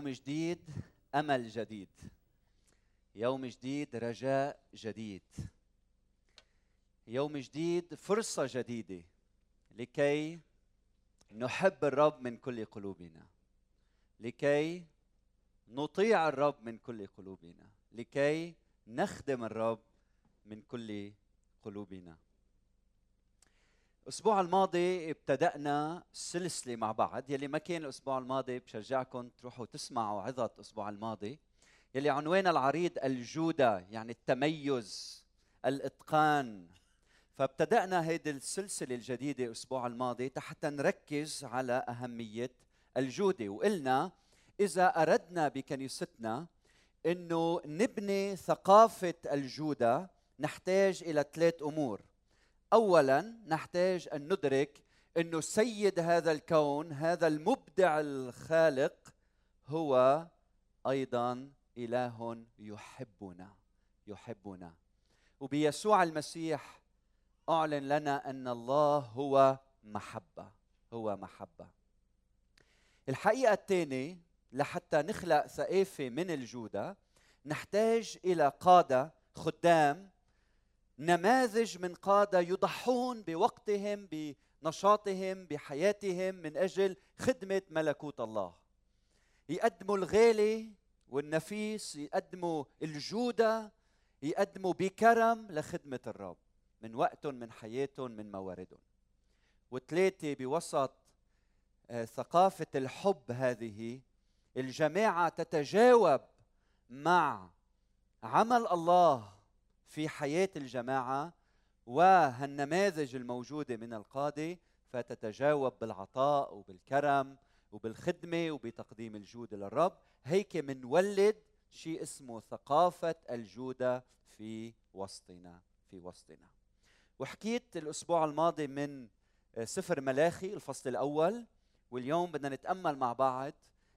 يوم جديد أمل جديد. يوم جديد رجاء جديد. يوم جديد فرصة جديدة لكي نحب الرب من كل قلوبنا لكي نطيع الرب من كل قلوبنا لكي نخدم الرب من كل قلوبنا. الأسبوع الماضي ابتدأنا سلسلة مع بعض. يلي ما كان الأسبوع الماضي بشجعكم تروحوا تسمعوا عظة الأسبوع الماضي يلي عنوان العريض الجودة يعني التميز الإتقان. فابتدأنا هيدي السلسلة الجديدة الأسبوع الماضي حتى نركز على أهمية الجودة. وقلنا إذا أردنا بكنيستنا إنه نبني ثقافة الجودة نحتاج إلى ثلاث أمور. اولا نحتاج أن ندرك إنه سيد هذا الكون هذا المبدع الخالق هو أيضا إله يحبنا يحبنا. وبيسوع المسيح أعلن لنا أن الله هو محبة هو محبة. الحقيقة الثانية لحتى نخلق ثقافه من الجودة نحتاج إلى قادة خدام نماذج من قادة يضحون بوقتهم بنشاطهم بحياتهم من أجل خدمة ملكوت الله. يقدموا الغالي والنفيس يقدموا الجودة يقدموا بكرم لخدمة الرب من وقتهم من حياتهم من مواردهم. وثلاثة بوسط آه، ثقافة الحب هذه الجماعة تتجاوب مع عمل الله في حياة الجماعة وهالنماذج الموجودة من القادة فتتجاوب بالعطاء وبالكرم وبالخدمة وبتقديم الجود للرب. هيك منولد شيء اسمه ثقافة الجودة في وسطنا في وسطنا. وحكيت الأسبوع الماضي من سفر ملاخي الفصل الأول واليوم بدنا نتأمل مع بعض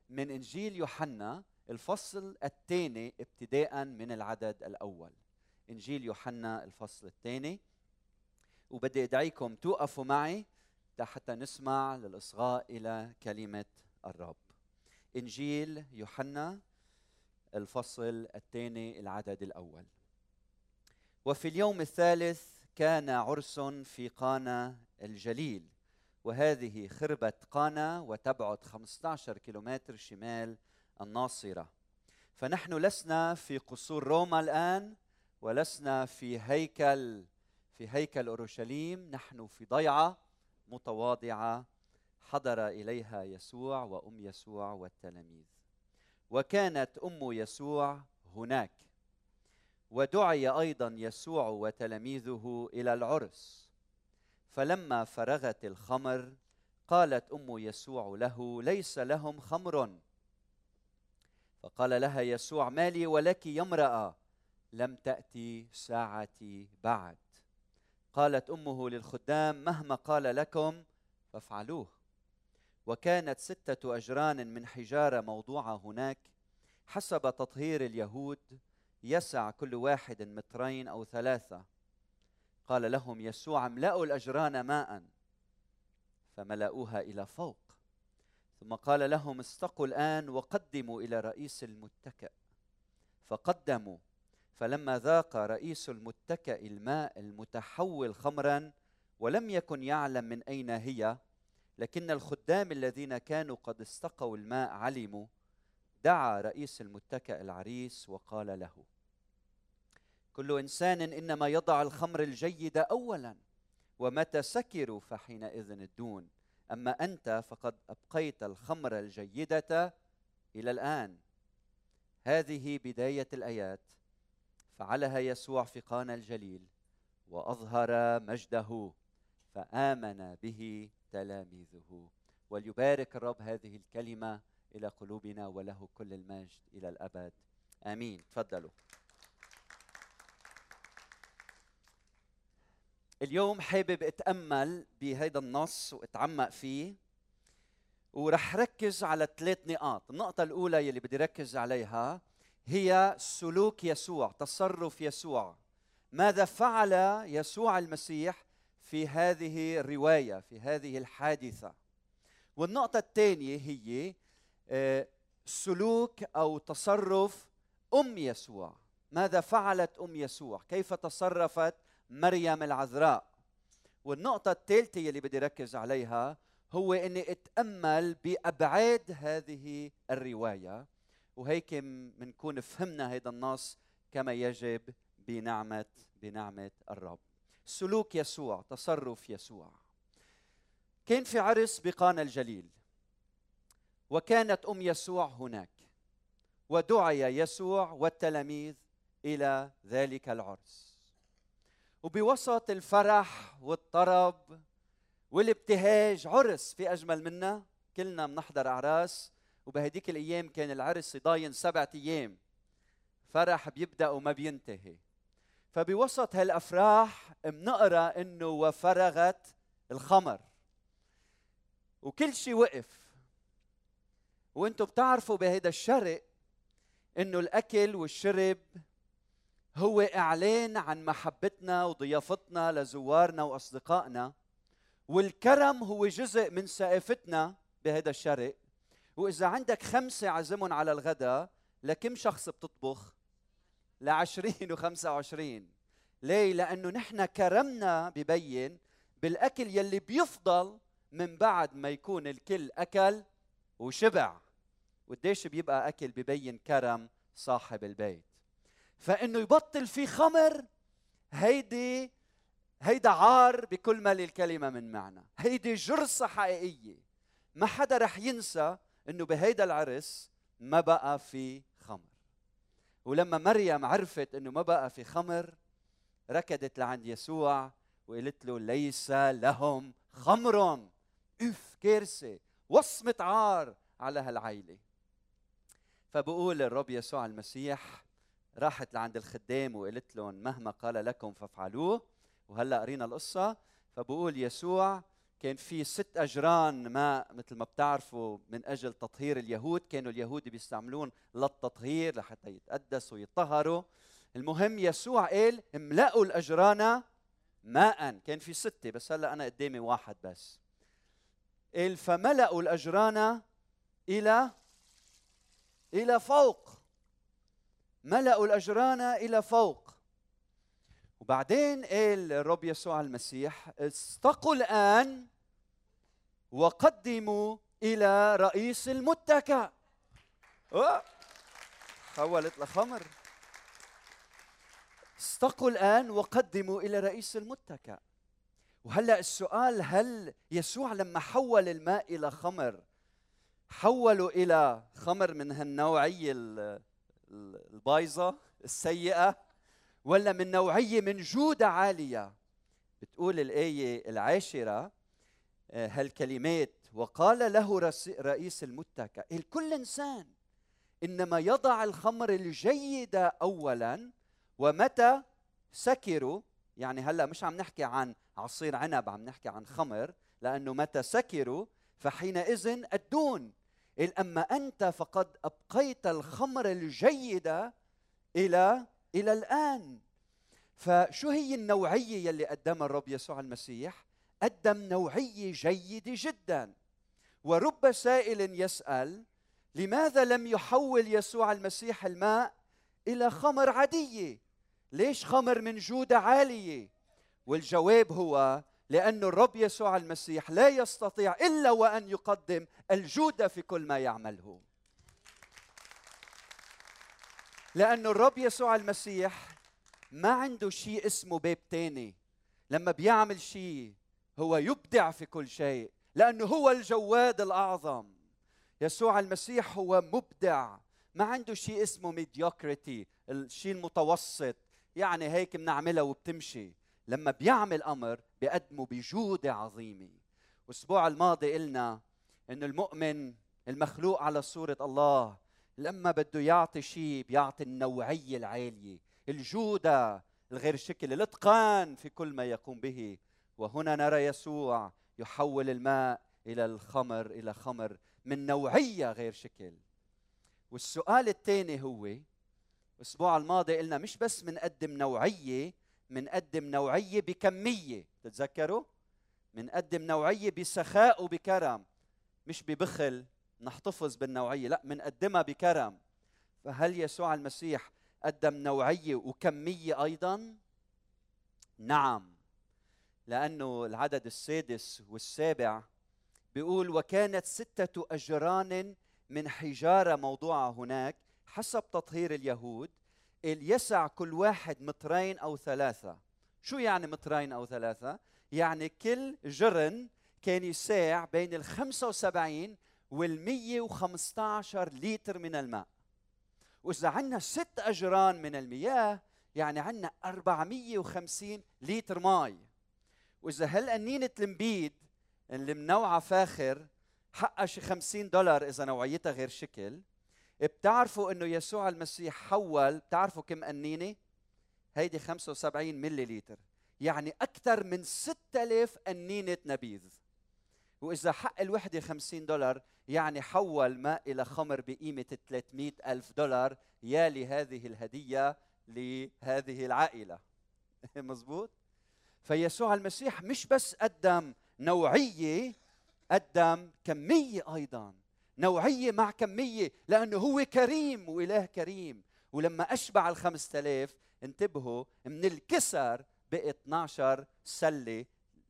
من إنجيل يوحنا الفصل الثاني ابتداء من العدد الأول. إنجيل يوحنا الفصل الثاني. وبدي أدعيكم توقفوا معي حتى نسمع للإصغاء إلى كلمة الرب. إنجيل يوحنا الفصل الثاني العدد الأول. وفي اليوم الثالث كان عرس في قانا الجليل وهذه خربة قانا وتبعد 15 كيلومتر شمال الناصرة. فنحن لسنا في قصور روما الآن ولسنا في هيكل في هيكل أورشليم. نحن في ضيعة متواضعة. حضر إليها يسوع وأم يسوع والتلاميذ. وكانت أم يسوع هناك. ودعي أيضا يسوع وتلاميذه إلى العرس. فلما فرغت الخمر قالت أم يسوع له ليس لهم خمر. فقال لها يسوع مالي ولك يا امرأة. لم تأتي ساعتي بعد. قالت أمه للخدام مهما قال لكم فافعلوه. وكانت ستة أجران من حجارة موضوعة هناك. حسب تطهير اليهود يسع كل واحد مترين أو ثلاثة. قال لهم يسوع املأوا الأجران ماء. فملأوها إلى فوق. ثم قال لهم استقوا الآن وقدموا إلى رئيس المتكئ فقدموا فلما ذاق رئيس المتكأ الماء المتحول خمرا ولم يكن يعلم من أين هي لكن الخدام الذين كانوا قد استقوا الماء علموا. دعا رئيس المتكأ العريس وقال له كل إنسان إنما يضع الخمر الجيد اولا ومتى سكروا فحينئذ الدون. أما أنت فقد أبقيت الخمر الجيدة إلى الآن. هذه بداية الآيات. فعلها يسوع في قانا الجليل وأظهر مجده فآمن به تلاميذه. وليبارك الرب هذه الكلمة إلى قلوبنا وله كل المجد إلى الأبد. آمين. تفضلوا. اليوم حابب أتأمل بهذا النص وأتعمق فيه ورح ركز على ثلاث نقاط. النقطة الأولى يلي بدي ركز عليها هي سلوك يسوع تصرف يسوع. ماذا فعل يسوع المسيح في هذه الرواية في هذه الحادثة؟ والنقطة الثانية هي آه، سلوك أو تصرف أم يسوع. ماذا فعلت أم يسوع؟ كيف تصرفت مريم العذراء؟ والنقطة الثالثة اللي بدي ركز عليها هو إني أتأمل بأبعاد هذه الرواية. وهيك بنكون فهمنا هذا النص كما يجب بنعمه بنعمة الرب. سلوك يسوع تصرف يسوع. كان في عرس بقانا الجليل وكانت أم يسوع هناك ودعي يسوع والتلاميذ إلى ذلك العرس. وبوسط الفرح والطرب والابتهاج عرس في أجمل منا كلنا بنحضر أعراس وبهديك الأيام كان العرس يضاين سبعة أيام. فرح بيبدأ وما بينتهي. فبوسط هالأفراح بنقرأ إنه وفرغت الخمر. وكل شيء وقف. وأنتم بتعرفوا بهيدا الشرق إنه الأكل والشرب هو إعلان عن محبتنا وضيافتنا لزوارنا وأصدقائنا. والكرم هو جزء من ثقافتنا بهذا الشرق. وإذا عندك خمسة عزمهم على الغداء لكم شخص بتطبخ؟ لعشرين وخمسة وعشرين. ليه؟ لأنه نحن كرمنا ببين بالأكل يلي بيفضل من بعد ما يكون الكل أكل وشبع. وقديش بيبقى أكل ببين كرم صاحب البيت. فإنه يبطل في خمر هيدي هيدا عار بكل ما للكلمة من معنى. هيدي جرصة حقيقية. ما حدا رح ينسى إنه بهيدا العرس ما بقى في خمر. ولما مريم عرفت إنه ما بقى في خمر ركضت لعند يسوع وقالت له ليس لهم خمر. أف كارثة. وصمة عار على هالعيلة. فبقول الرب يسوع المسيح راحت لعند الخدام وقالت لهم مهما قال لكم فافعلوه. وهلأ قرينا القصة. فبقول يسوع كان في ست أجران ماء مثل ما بتعرفوا من أجل تطهير اليهود. كانوا اليهود بيستعملون للتطهير لحتى يتقدسوا ويطهروا. المهم يسوع قال املأوا الأجران ماء. كان في ستة بس هلأ أنا قدامي واحد بس. قال فملأوا الأجران إلى إلى فوق. ملأوا الأجران إلى فوق. وبعدين قال الرب يسوع المسيح استقوا الآن وقدموا إلى رئيس المتكأ. حولت لخمر. استقوا الآن وقدموا إلى رئيس المتكأ. وهلأ السؤال هل يسوع لما حول الماء إلى خمر حوله إلى خمر من هالنوعيه البايظة السيئة ولا من نوعيه من جودة عالية؟ بتقول الآية العاشرة آه، هالكلمات وقال له رئيس المتكأ الكل إنسان. إنما يضع الخمر الجيده اولا ومتى سكروا؟ يعني هلأ مش عم نحكي عن عصير عنب عم نحكي عن خمر لأنه متى سكروا؟ فحينئذ الدون. أما أنت فقد أبقيت الخمر الجيده إلى إلى الآن. فشو هي النوعية يلي قدمها الرب يسوع المسيح؟ قدم نوعيه جيده جدا. ورب سائل يسأل لماذا لم يحول يسوع المسيح الماء إلى خمر عاديه ليش خمر من جوده عاليه والجواب هو لأن الرب يسوع المسيح لا يستطيع إلا وأن يقدم الجودة في كل ما يعمله. لأن الرب يسوع المسيح ما عنده شيء اسمه باب تاني. لما بيعمل شيء هو يبدع في كل شيء لأنه هو الجواد الأعظم. يسوع المسيح هو مبدع. ما عنده شيء اسمه ميديوكريتي الشيء المتوسط. يعني هيك بنعملها وبتمشي. لما بيعمل أمر بيقدمه بجوده عظيمة. الأسبوع الماضي قلنا إنه المؤمن المخلوق على صورة الله لما بده يعطي شيء بيعطي النوعية العالية. الجودة الغير شكل الإتقان في كل ما يقوم به. وهنا نرى يسوع يحول الماء إلى الخمر إلى خمر من نوعية غير شكل. والسؤال الثاني هو الأسبوع الماضي قلنا مش بس بنقدم نوعيه بنقدم نوعيه بكمية. تتذكروا؟ بنقدم نوعيه بسخاء وبكرم. مش ببخل نحتفظ بالنوعية لا منقدمها بكرم. فهل يسوع المسيح قدم نوعية وكمية أيضا؟ نعم. لأنه العدد السادس والسابع بيقول وكانت ستة أجران من حجارة موضوعة هناك حسب تطهير اليهود يسع كل واحد مترين أو ثلاثة. شو يعني مترين أو ثلاثة؟ يعني كل جرن كان يساع بين ال 75 وال 115 لتر من الماء. وإذا عندنا ست أجران من المياه يعني عندنا 450 لتر مي وإذا هالقنينه المبيد اللي منوعة فاخر حقها شي 50 دولار إذا نوعيتها غير شكل؟ بتعرفوا إنه يسوع المسيح حول بتعرفوا كم قنينه هيدي 75 ملي لتر يعني أكثر من 6000 قنينه نبيذ. وإذا حق الوحدة 50 دولار يعني حول ماء إلى خمر بقيمة 300 ألف دولار يا لهذه الهدية لهذه العائلة. مزبوط فيسوع المسيح مش بس قدم نوعية قدم كمية أيضا. نوعية مع كمية لأنه هو كريم وإله كريم. ولما أشبع ال 5000 انتبهوا من الكسر بقي 12 سلة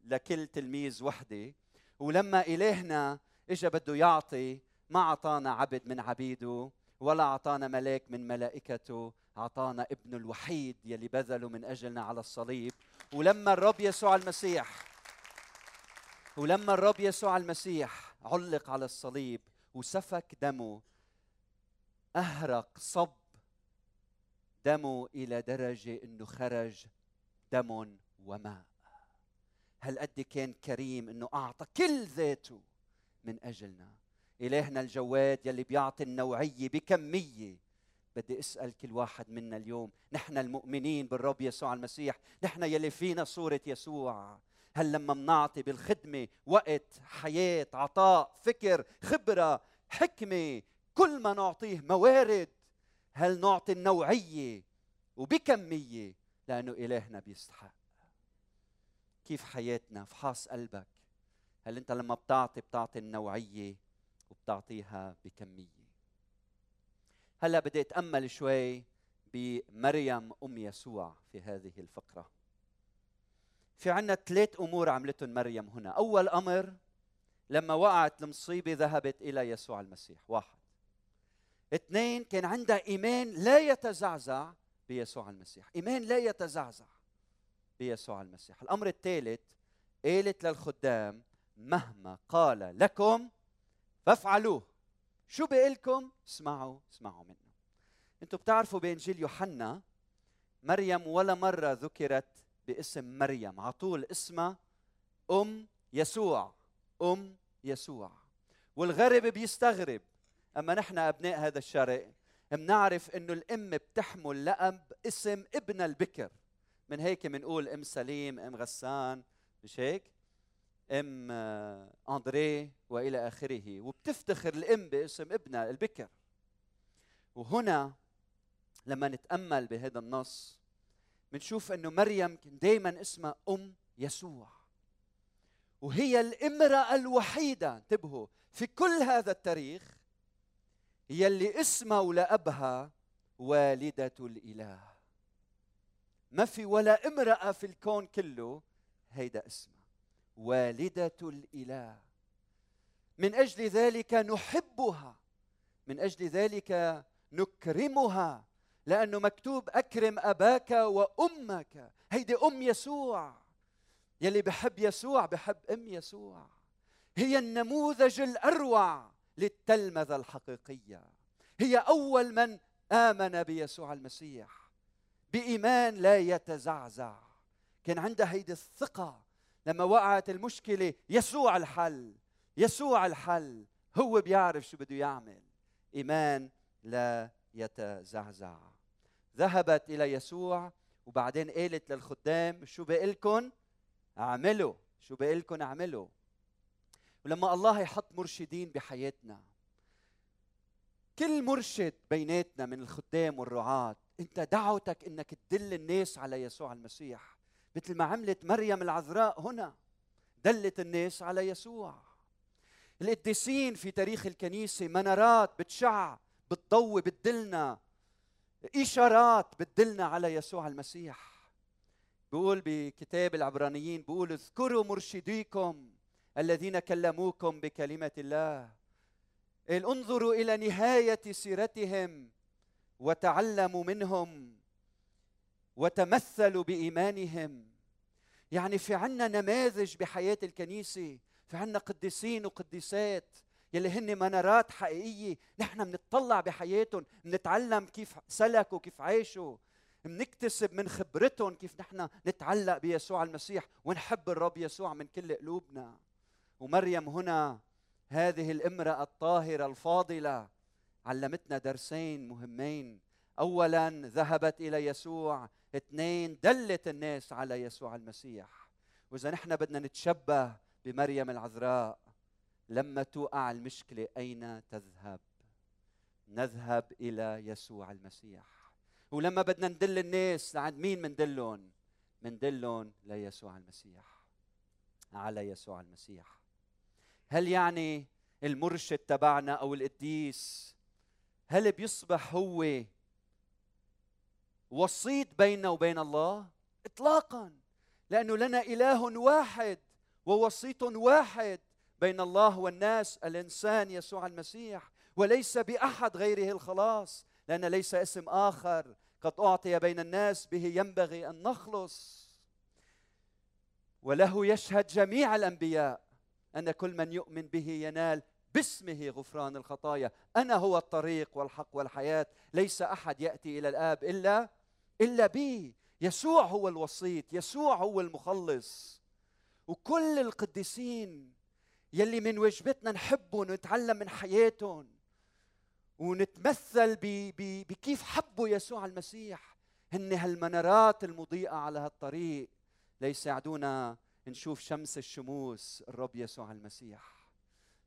لكل تلميذ وحدة. ولما إلهنا اجى بده يعطي ما أعطانا عبد من عبيده ولا أعطانا ملاك من ملائكته. أعطانا ابنه الوحيد يلي بذله من أجلنا على الصليب. ولما الرب يسوع المسيح ولما الرب يسوع المسيح علق على الصليب وسفك دمه أهرق صب دمه إلى درجة إنه خرج دم وماء. هل قد كان كريم إنه أعطى كل ذاته من أجلنا؟ إلهنا الجواد يلي بيعطي النوعية بكمية بدي أسأل كل واحد منا اليوم نحن المؤمنين بالرب يسوع المسيح نحن يلي فينا صورة يسوع. هل لما منعطي بالخدمة وقت حياة عطاء فكر خبرة حكمة كل ما نعطيه موارد هل نعطي النوعية؟ وبكمية لأنه إلهنا بيستحق. كيف حياتنا؟ فحاص قلبك. هل أنت لما بتعطي بتعطي النوعية وبتعطيها بكمية؟ هلا بدي أتأمل شوي بمريم أم يسوع في هذه الفقرة. في عنا ثلاث أمور عملتهم مريم هنا. أول أمر لما وقعت المصيبة ذهبت إلى يسوع المسيح. واحد. اثنين كان عندها إيمان لا يتزعزع بيسوع المسيح. إيمان لا يتزعزع بيسوع المسيح. الأمر الثالث قالت للخدام مهما قال لكم فافعلوه. شو بقلكم اسمعوا اسمعوا منه. أنتم بتعرفوا بانجيل يوحنا مريم ولا مرة ذكرت باسم مريم. على طول اسمها أم يسوع أم يسوع. والغرب بيستغرب أما نحن أبناء هذا الشرق بنعرف إنه الأم بتحمل لقب اسم ابن البكر. من هيك بنقول أم سليم أم غسان مش هيك؟ أم آه، أندري وإلى آخره. وبتفتخر الأم باسم ابنها البكر. وهنا لما نتأمل بهذا النص بنشوف إنه مريم دائما اسمها أم يسوع. وهي الامرأة الوحيدة انتبهوا في كل هذا التاريخ هي اللي اسمها ولقبها والدة الإله. ما في ولا امرأة في الكون كله هيدا اسمها. والدة الإله. من أجل ذلك نحبها. من أجل ذلك نكرمها. لأنه مكتوب أكرم أباك وأمك. هيدي أم يسوع. يلي بحب يسوع بحب أم يسوع. هي النموذج الأروع للتلمذة الحقيقية. هي أول من آمن بيسوع المسيح. بإيمان لا يتزعزع. كان عندها هيدي الثقة. لما وقعت المشكلة يسوع الحل يسوع الحل هو بيعرف شو بده يعمل. إيمان لا يتزعزع. ذهبت إلى يسوع وبعدين قالت للخدام شو بقلكن أعملوا. شو بقلكن أعملوا. ولما الله يحط مرشدين بحياتنا كل مرشد بيناتنا من الخدام والرعاة أنت دعوتك إنك تدل الناس على يسوع المسيح. مثل ما عملت مريم العذراء هنا دلت الناس على يسوع. القديسين في تاريخ الكنيسة منارات بتشع بتضوي بتدلنا. إشارات بتدلنا على يسوع المسيح. بيقول بكتاب العبرانيين بيقول اذكروا مرشديكم الذين كلموكم بكلمة الله. انظروا إلى نهاية سيرتهم وتعلموا منهم وتمثلوا بإيمانهم. يعني في عنا نماذج بحياة الكنيسة في عنا قديسين وقديسات يلي هن منارات حقيقية. نحن بنطلع بحياتهم بنتعلم كيف سلكوا كيف عاشوا بنكتسب من خبرتهم كيف نحن نتعلق بيسوع المسيح ونحب الرب يسوع من كل قلوبنا. ومريم هنا هذه الامرأة الطاهرة الفاضلة علمتنا درسين مهمين. اولا ذهبت إلى يسوع اثنين دلت الناس على يسوع المسيح. وإذا نحن بدنا نتشبه بمريم العذراء لما توقع المشكلة أين تذهب؟ نذهب إلى يسوع المسيح. ولما بدنا ندل الناس لعند مين مندلهم مندلهم ليسوع المسيح. على يسوع المسيح. هل يعني المرشد تبعنا أو القديس؟ هل بيصبح هو وسيط بيننا وبين الله اطلاقا لأنه لنا إله واحد ووسيط واحد بين الله والناس الإنسان يسوع المسيح وليس بأحد غيره الخلاص لأن ليس اسم آخر قد أعطي بين الناس به ينبغي أن نخلص. وله يشهد جميع الأنبياء أن كل من يؤمن به ينال باسمه غفران الخطايا. أنا هو الطريق والحق والحياة. ليس أحد يأتي إلى الآب إلا إلا بي. يسوع هو الوسيط يسوع هو المخلص. وكل القديسين يلي من واجبتنا نحبهم ونتعلم من حياتهم ونتمثل بكيف حبوا يسوع المسيح هن هالمنارات المضيئة على هالطريق ليساعدونا نشوف شمس الشموس الرب يسوع المسيح.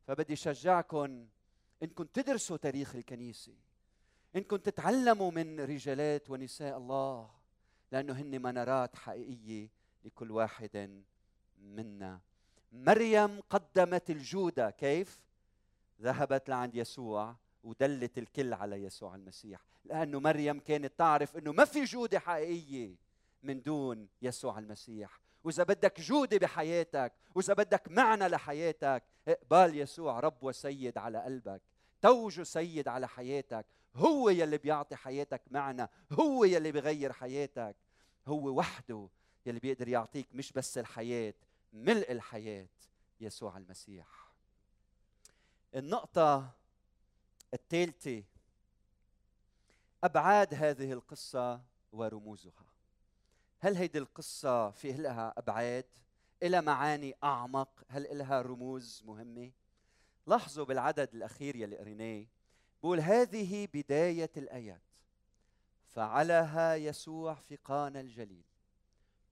فبدي شجعكم انكم تدرسوا تاريخ الكنيسة. انكم تتعلموا من رجالات ونساء الله لأنه هن منارات حقيقية لكل واحد منا. مريم قدمت الجودة كيف؟ ذهبت لعند يسوع ودلت الكل على يسوع المسيح لأنه مريم كانت تعرف إنه ما في جودة حقيقية من دون يسوع المسيح. وإذا بدك جودة بحياتك وإذا بدك معنى لحياتك اقبال يسوع رب وسيد على قلبك. توجه سيد على حياتك. هو يلي بيعطي حياتك معنى هو يلي بيغير حياتك. هو وحده يلي بيقدر يعطيك مش بس الحياة ملء الحياة يسوع المسيح. النقطة الثالثة أبعاد هذه القصة ورموزها. هل هيدي القصة في لها أبعاد؟ إلى معاني أعمق؟ هل لها رموز مهمة؟ لاحظوا بالعدد الأخير يلي قريناه. بقول هذه بداية الآيات. فعلها يسوع في قانا الجليل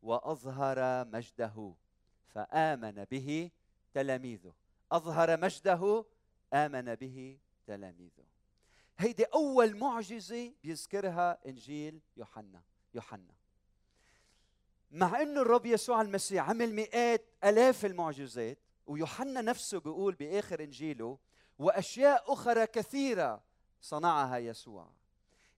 وأظهر مجده فآمن به تلاميذه. أظهر مجده آمن به تلاميذه. هيدي أول معجزة بيذكرها إنجيل يوحنا يوحنا. مع إنه الرب يسوع المسيح عمل مئات آلاف المعجزات ويوحنا نفسه بيقول بآخر إنجيله وأشياء أخرى كثيرة صنعها يسوع.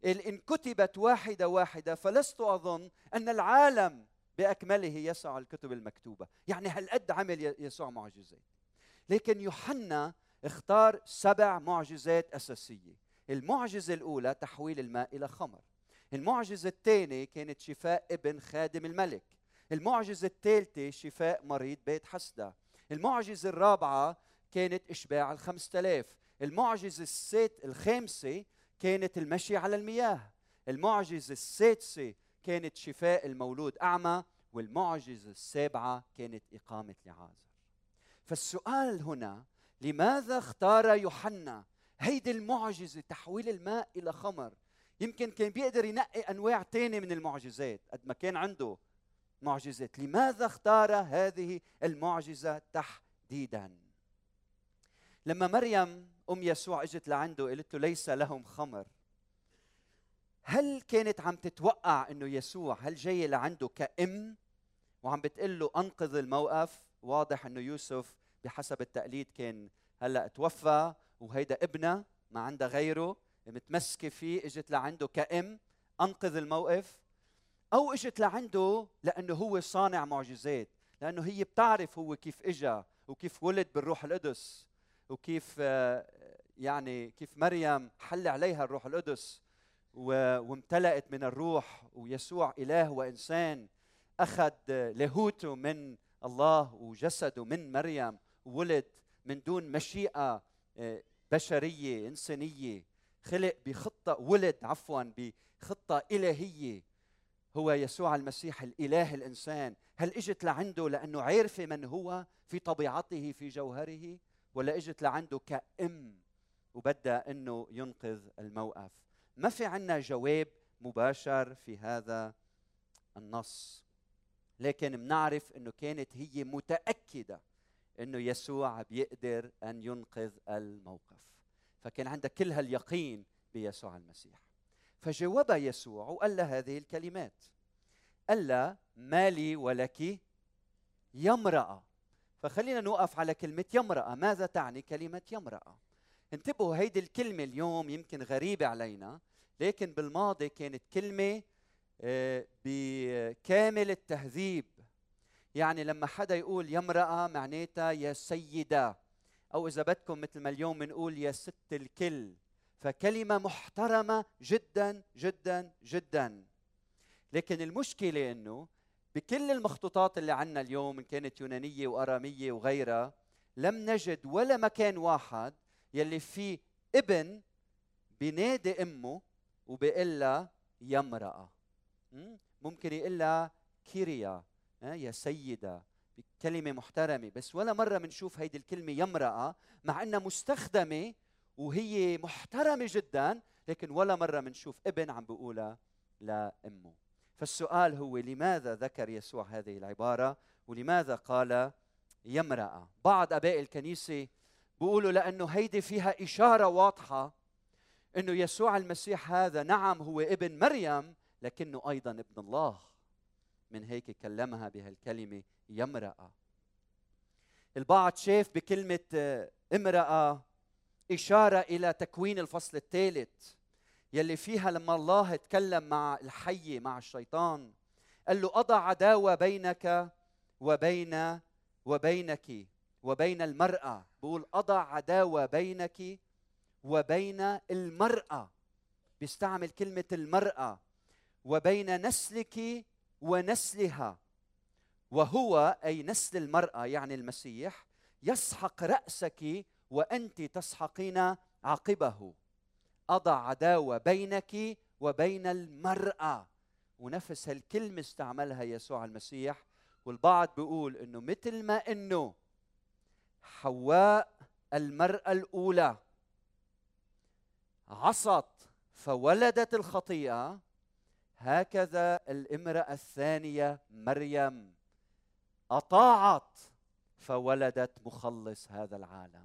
ان كتبت واحدة واحدة فلست أظن أن العالم بأكمله يسع الكتب المكتوبة. يعني هالقد عمل يسوع معجزات؟ لكن يوحنا اختار سبع معجزات أساسية. المعجزة الأولى تحويل الماء إلى خمر. المعجزة الثانية كانت شفاء ابن خادم الملك. المعجزة الثالثة شفاء مريض بيت حسده المعجزة الرابعة كانت إشباع الخمسة آلاف. المعجزة الست الخامسة كانت المشي على المياه. المعجزة السادسة كانت شفاء المولود أعمى والمعجزة السابعة كانت إقامة لعازر. فالسؤال هنا لماذا اختار يوحنا هيدي المعجزة تحويل الماء إلى خمر؟ يمكن كان بيقدر ينقي أنواع تانية من المعجزات قد ما كان عنده معجزات. لماذا اختار هذه المعجزة تحديداً؟ لما مريم أم يسوع إجت لعنده قالت له ليس لهم خمر. هل كانت عم تتوقع إنه يسوع هل جاي لعنده كأم؟ وعم بتقول له أنقذ الموقف. واضح إنه يوسف بحسب التقليد كان هلأ توفى وهيدا ابنها ما عندها غيره متمسكة فيه إجت لعنده كأم أنقذ الموقف. أو إجت لعنده لأنه هو صانع معجزات لأنه هي بتعرف هو كيف إجا وكيف ولد بالروح القدس. وكيف آه، يعني كيف مريم حل عليها الروح القدس وامتلأت من الروح ويسوع إله وإنسان أخذ لاهوته من الله وجسده من مريم وولد من دون مشيئة آه، بشرية إنسانية خلق بخطة ولد عفوا بخطة إلهية. هو يسوع المسيح الإله الإنسان. هل إجت لعنده لأنه عارفة من هو في طبيعته في جوهره؟ ولا اجت لعنده كأم وبدأ أنه ينقذ الموقف. ما في عنا جواب مباشر في هذا النص لكن بنعرف إنه كانت هي متأكدة إنه يسوع بيقدر أن ينقذ الموقف. فكان عندها كل هاليقين بيسوع المسيح. فجاوبها يسوع وقال لها هذه الكلمات. قال لها ما لي ولك يا امرأة. فخلينا نوقف على كلمة يا امرأة ماذا تعني كلمة يا امرأة انتبهوا هيدي الكلمة اليوم يمكن غريبة علينا لكن بالماضي كانت كلمة آه، بكامل التهذيب. يعني لما حدا يقول يا امرأة معناتها يا سيدة أو إذا بدكم مثل ما اليوم بنقول يا ست الكل. فكلمة محترمة جدا جدا جدا. لكن المشكلة أنه بكل المخطوطات اللي عندنا اليوم إن كانت يونانية وأرامية وغيرها لم نجد ولا مكان واحد يلي فيه ابن بنادي أمه وبيقول لها يا امراه ممكن يقول لها كيريا يا سيدة كلمه محترمة. بس ولا مرة بنشوف هيدي الكلمة يا امراه مع إنها مستخدمة وهي محترمة جدا لكن ولا مرة بنشوف ابن عم بيقولها لأمه. فالسؤال هو لماذا ذكر يسوع هذه العبارة؟ ولماذا قال يا امرأة؟ بعض أباء الكنيسة بيقولوا لأنه هيدي فيها إشارة واضحة إنه يسوع المسيح هذا نعم هو ابن مريم لكنه أيضا ابن الله. من هيك كلمها بهالكلمة يا امرأة. البعض شاف بكلمة امرأة إشارة إلى تكوين الفصل الثالث. يلي فيها لما الله تكلم مع الحيه مع الشيطان قال له أضع عداوة بينك وبين وبينك وبين المرأة. بقول أضع عداوة بينك وبين المرأة. بيستعمل كلمة المرأة وبين نسلك ونسلها. وهو أي نسل المرأة يعني المسيح يسحق رأسك وأنت تسحقين عقبه. أضع عداوة بينك وبين المرأة. ونفس هالكلمة استعملها يسوع المسيح والبعض بيقول إنه مثل ما إنه حواء المرأة الأولى عصت فولدت الخطيئة هكذا الامرأة الثانية مريم أطاعت فولدت مخلص هذا العالم.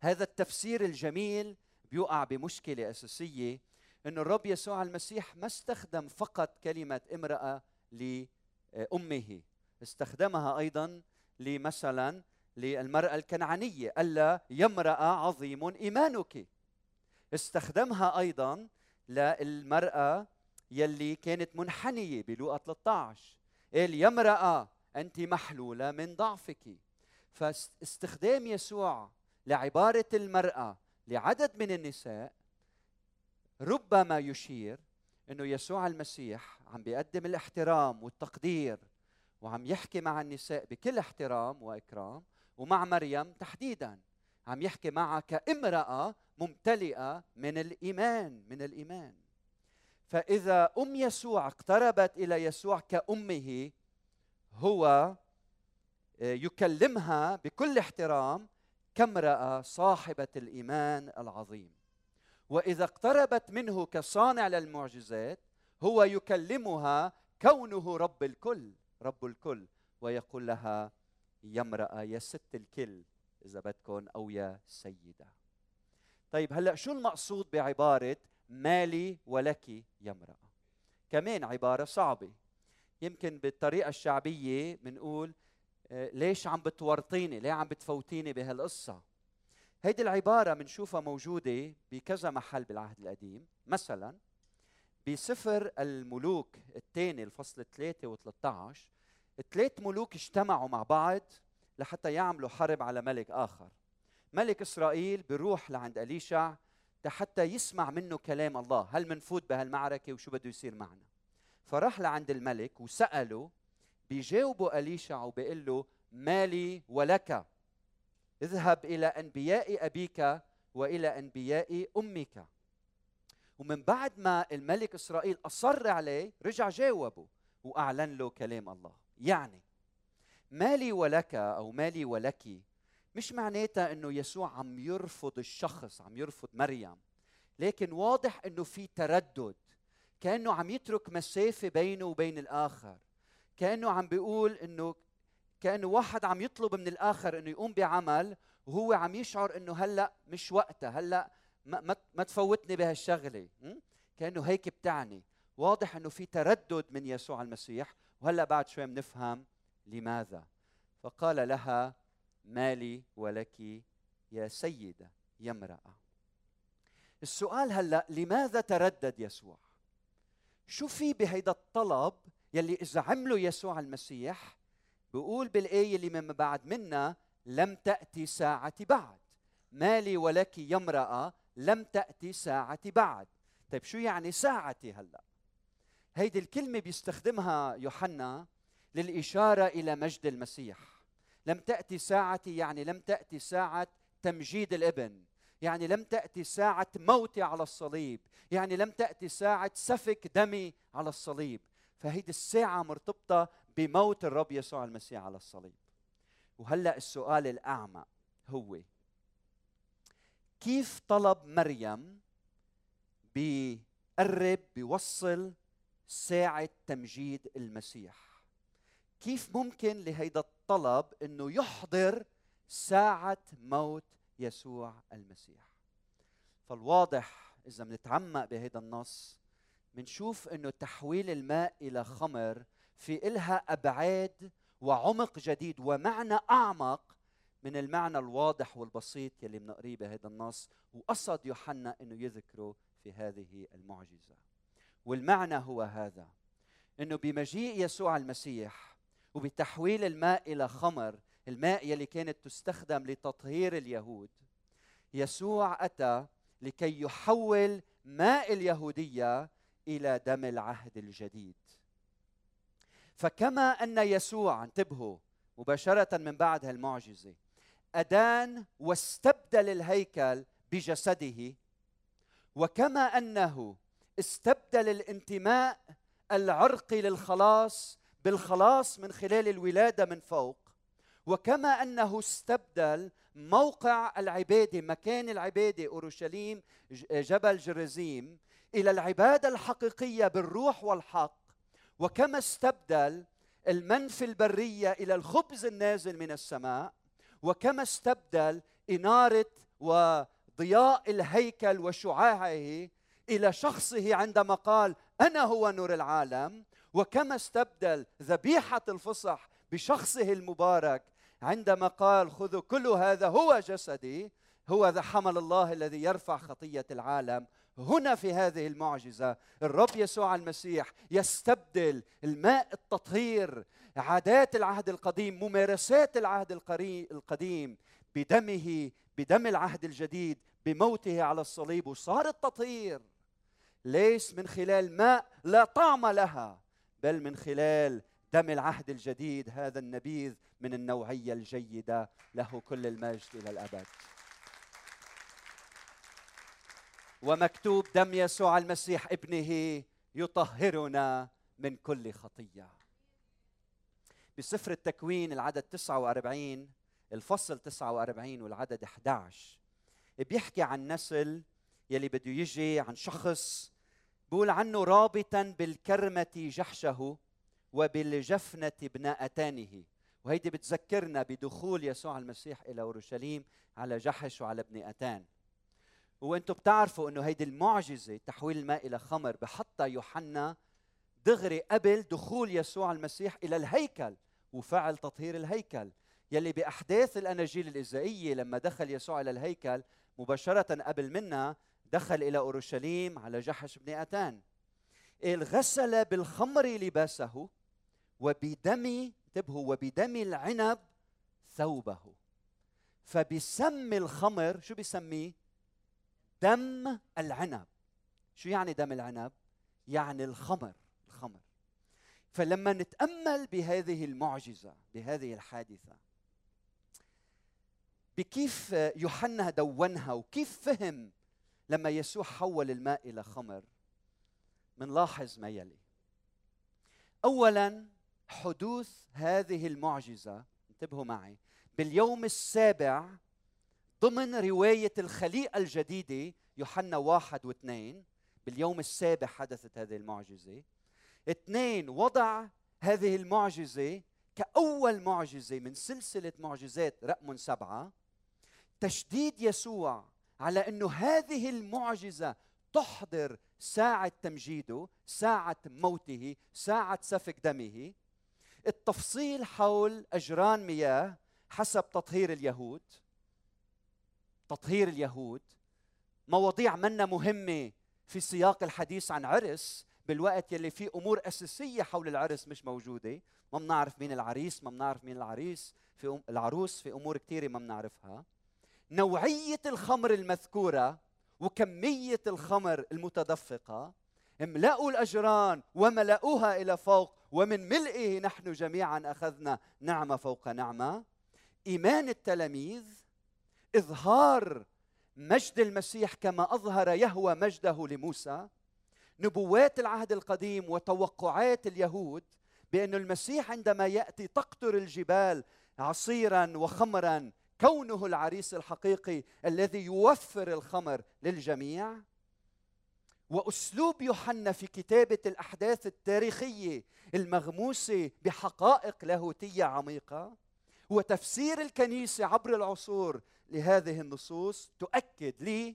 هذا التفسير الجميل بيقع بمشكلة أساسية أن الرب يسوع المسيح ما استخدم فقط كلمة امرأة لأمه استخدمها أيضا لمثلا للمرأة الكنعانية ألا يا امرأة عظيم إيمانك. استخدمها أيضا للمرأة يلي كانت منحنية بلوقا 13 قال يا امراه أنت محلولة من ضعفك. فاستخدام يسوع لعبارة المرأة لعدد من النساء ربما يشير إنه يسوع المسيح عم بيقدم الاحترام والتقدير وعم يحكي مع النساء بكل احترام وإكرام ومع مريم تحديدا. عم يحكي معها كامرأة ممتلئة من الإيمان من الإيمان. فإذا أم يسوع اقتربت إلى يسوع كأمه هو آه، يكلمها بكل احترام كامراه صاحبة الإيمان العظيم. وإذا اقتربت منه كصانع للمعجزات هو يكلمها كونه رب الكل رب الكل ويقول لها يا امرأة يا ست الكل إذا بدكم أو يا سيدة. طيب هلأ شو المقصود بعبارة مالي ولك يا امرأة كمان عبارة صعبة. يمكن بالطريقة الشعبية بنقول ليش عم بتورطيني؟ ليه عم بتفوتيني بهالقصة؟ هيدي العبارة بنشوفها موجودة بكذا محل بالعهد القديم. مثلا بسفر الملوك الثاني الفصل 3 و13 ثلاث ملوك اجتمعوا مع بعض لحتى يعملوا حرب على ملك آخر. ملك إسرائيل بيروح لعند أليشع حتى يسمع منه كلام الله. هل منفوت بهالمعركة وشو بده يصير معنا؟ فراح لعند الملك وسأله بيجاوبه أليشع وبيقول له مالي ولك. اذهب إلى أنبياء أبيك وإلى أنبياء أمك. ومن بعد ما الملك إسرائيل أصر عليه رجع جاوبه وأعلن له كلام الله. يعني مالي ولك أو مالي ولك مش معناتها إنه يسوع عم يرفض الشخص عم يرفض مريم. لكن واضح إنه في تردد كأنه عم يترك مسافة بينه وبين الآخر. كأنه عم بيقول إنه كأنه واحد عم يطلب من الآخر إنه يقوم بعمل وهو عم يشعر إنه هلأ مش وقتها هلأ ما, ما, تفوتني بهالشغلة كأنه هيك بتعني. واضح إنه في تردد من يسوع المسيح وهلأ بعد شوي بنفهم لماذا. فقال لها مالي ولك يا سيدة يا امرأة. السؤال هلأ لماذا تردد يسوع؟ شو في بهيدا الطلب يلي إذا عمله يسوع المسيح بيقول بالآية اللي من بعد منا لم تأتي ساعتي بعد. مالي ولك يا امرأة لم تأتي ساعتي بعد. طيب شو يعني ساعتي هلأ؟ هيدي الكلمة بيستخدمها يوحنا للإشارة إلى مجد المسيح. لم تأتي ساعتي يعني لم تأتي ساعة تمجيد الإبن. يعني لم تأتي ساعة موتي على الصليب. يعني لم تأتي ساعة سفك دمي على الصليب. فهيدي الساعة مرتبطة بموت الرب يسوع المسيح على الصليب. وهلأ السؤال الاعمق هو كيف طلب مريم بيقرب بيوصل ساعة تمجيد المسيح؟ كيف ممكن لهيدا الطلب إنه يحضر ساعة موت يسوع المسيح؟ فالواضح إذا بنتعمق بهيدا النص بنشوف إنه تحويل الماء إلى خمر في إلها أبعاد وعمق جديد ومعنى أعمق من المعنى الواضح والبسيط يلي بنقريه بهذا النص وقصد يوحنا إنه يذكره في هذه المعجزة. والمعنى هو هذا إنه بمجيء يسوع المسيح وبتحويل الماء إلى خمر الماء يلي كانت تستخدم لتطهير اليهود يسوع أتى لكي يحول ماء اليهودية إلى دم العهد الجديد. فكما أن يسوع انتبهوا مباشرة من بعد هالمعجزة أدان واستبدل الهيكل بجسده وكما أنه استبدل الانتماء العرقي للخلاص بالخلاص من خلال الولادة من فوق وكما أنه استبدل موقع العبادة مكان العبادة أورشليم جبل جرزيم إلى العبادة الحقيقية بالروح والحق. وكما استبدل المن في البرية إلى الخبز النازل من السماء وكما استبدل إنارة وضياء الهيكل وشعاعه إلى شخصه عندما قال أنا هو نور العالم وكما استبدل ذبيحة الفصح بشخصه المبارك عندما قال خذوا كل هذا هو جسدي هو ذا حمل الله الذي يرفع خطية العالم هنا في هذه المعجزة الرب يسوع المسيح يستبدل الماء التطهير عادات العهد القديم ممارسات العهد القديم بدمه بدم العهد الجديد بموته على الصليب وصار التطهير. ليس من خلال ماء لا طعم لها بل من خلال دم العهد الجديد هذا النبيذ من النوعية الجيدة له كل المجد إلى الأبد. ومكتوب دم يسوع المسيح ابنه يطهرنا من كل خطية. بسفر التكوين العدد 49 الفصل 49 والعدد 11 بيحكي عن نسل يلي بده يجي عن شخص بقول عنه رابطا بالكرمة جحشه وبالجفنة ابناءتانه. وهيدي بتذكرنا بدخول يسوع المسيح إلى أورشليم على جحش وعلى ابن أتان. وأنتم بتعرفوا انه هيدي المعجزة تحويل الماء إلى خمر بحطها يوحنا دغري قبل دخول يسوع المسيح إلى الهيكل وفعل تطهير الهيكل. يلي بأحداث الأناجيل الإزائية لما دخل يسوع إلى الهيكل مباشرة قبل منا دخل إلى أورشليم على جحش بن اتان غسل بالخمر لباسه وبدم انتبهوا وبدم العنب ثوبه. فبسم الخمر شو بيسميه دم العنب. شو يعني دم العنب؟ يعني الخمر الخمر. فلما نتأمل بهذه المعجزة بهذه الحادثة بكيف يوحنا دونها وكيف فهم لما يسوع حول الماء إلى خمر؟ منلاحظ ما يلي. اولا حدوث هذه المعجزة انتبهوا معي باليوم السابع ضمن رواية الخليقه الجديدة يوحنا واحد واثنين باليوم السابع حدثت هذه المعجزة. اثنين وضع هذه المعجزة كأول معجزة من سلسلة معجزات رقم سبعة. تشديد يسوع على إنه هذه المعجزة تحضر ساعة تمجيده ساعة موته ساعة سفك دمه. التفصيل حول أجران مياه حسب تطهير اليهود. تطهير اليهود مواضيع منا مهمة في سياق الحديث عن عرس بالوقت يلي في أمور أساسية حول العرس مش موجودة. ما بنعرف مين العريس ما بنعرف مين العريس في العروس في أمور كثيره ما بنعرفها. نوعية الخمر المذكورة وكمية الخمر المتدفقة املأوا الأجران وملأوها إلى فوق ومن ملئه نحن جميعا أخذنا نعمة فوق نعمة. إيمان التلاميذ إظهار مجد المسيح كما أظهر يهوى مجده لموسى نبوات العهد القديم وتوقعات اليهود بأن المسيح عندما يأتي تقطر الجبال عصيرا وخمرا كونه العريس الحقيقي الذي يوفر الخمر للجميع. وأسلوب يوحنا في كتابة الأحداث التاريخية المغموسه بحقائق لاهوتية عميقه وتفسير الكنيسة عبر العصور لهذه النصوص تؤكد لي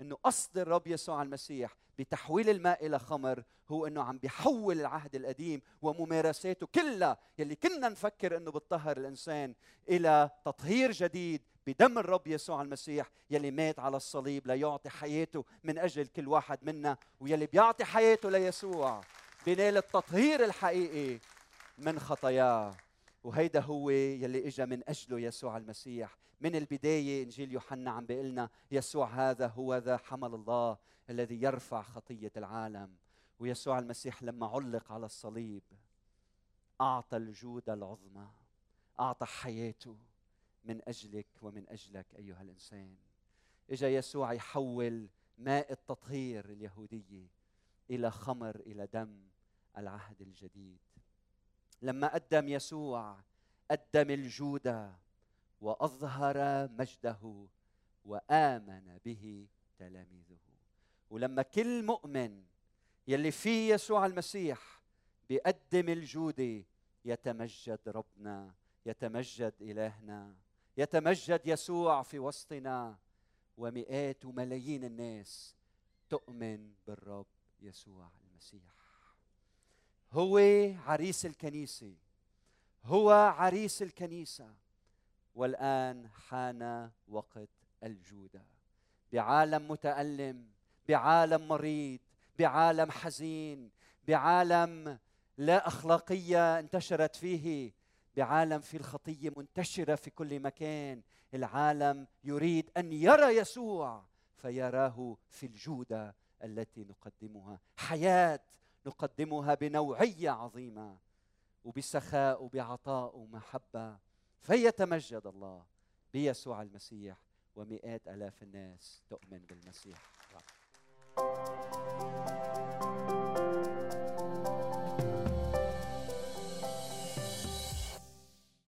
إنه قصد الرب يسوع المسيح بتحويل الماء إلى خمر هو إنه عم بيحول العهد القديم وممارساته كلها يلي كنا نفكر إنه بتطهر الإنسان إلى تطهير جديد بدم الرب يسوع المسيح يلي مات على الصليب ليعطي حياته من أجل كل واحد منا ويلي بيعطي حياته ليسوع بنال التطهير الحقيقي من خطاياه. وهيدا هو يلي اجى من أجله يسوع المسيح. من البداية إنجيل يوحنا عم بيقول لنا يسوع هذا هو ذا حمل الله الذي يرفع خطية العالم. ويسوع المسيح لما علق على الصليب أعطى الجود العظمى أعطى حياته من أجلك ومن أجلك أيها الإنسان. إجا يسوع يحول ماء التطهير اليهودية إلى خمر إلى دم العهد الجديد. لما قدم يسوع قدم الجود وأظهر مجده وآمن به تلاميذه. ولما كل مؤمن يلي فيه يسوع المسيح بيقدم الجودة يتمجد ربنا يتمجد إلهنا يتمجد يسوع في وسطنا ومئات وملايين الناس تؤمن بالرب يسوع المسيح. هو عريس الكنيسة. هو عريس الكنيسة. والآن حان وقت الجودة. بعالم متألم بعالم مريض بعالم حزين بعالم لا أخلاقية انتشرت فيه بعالم في الخطية منتشرة في كل مكان. العالم يريد أن يرى يسوع فيراه في الجودة التي نقدمها. حياة نقدمها بنوعية عظيمة وبسخاء وبعطاء ومحبة فيتمجد الله بيسوع المسيح ومئات آلاف الناس تؤمن بالمسيح. Thank you.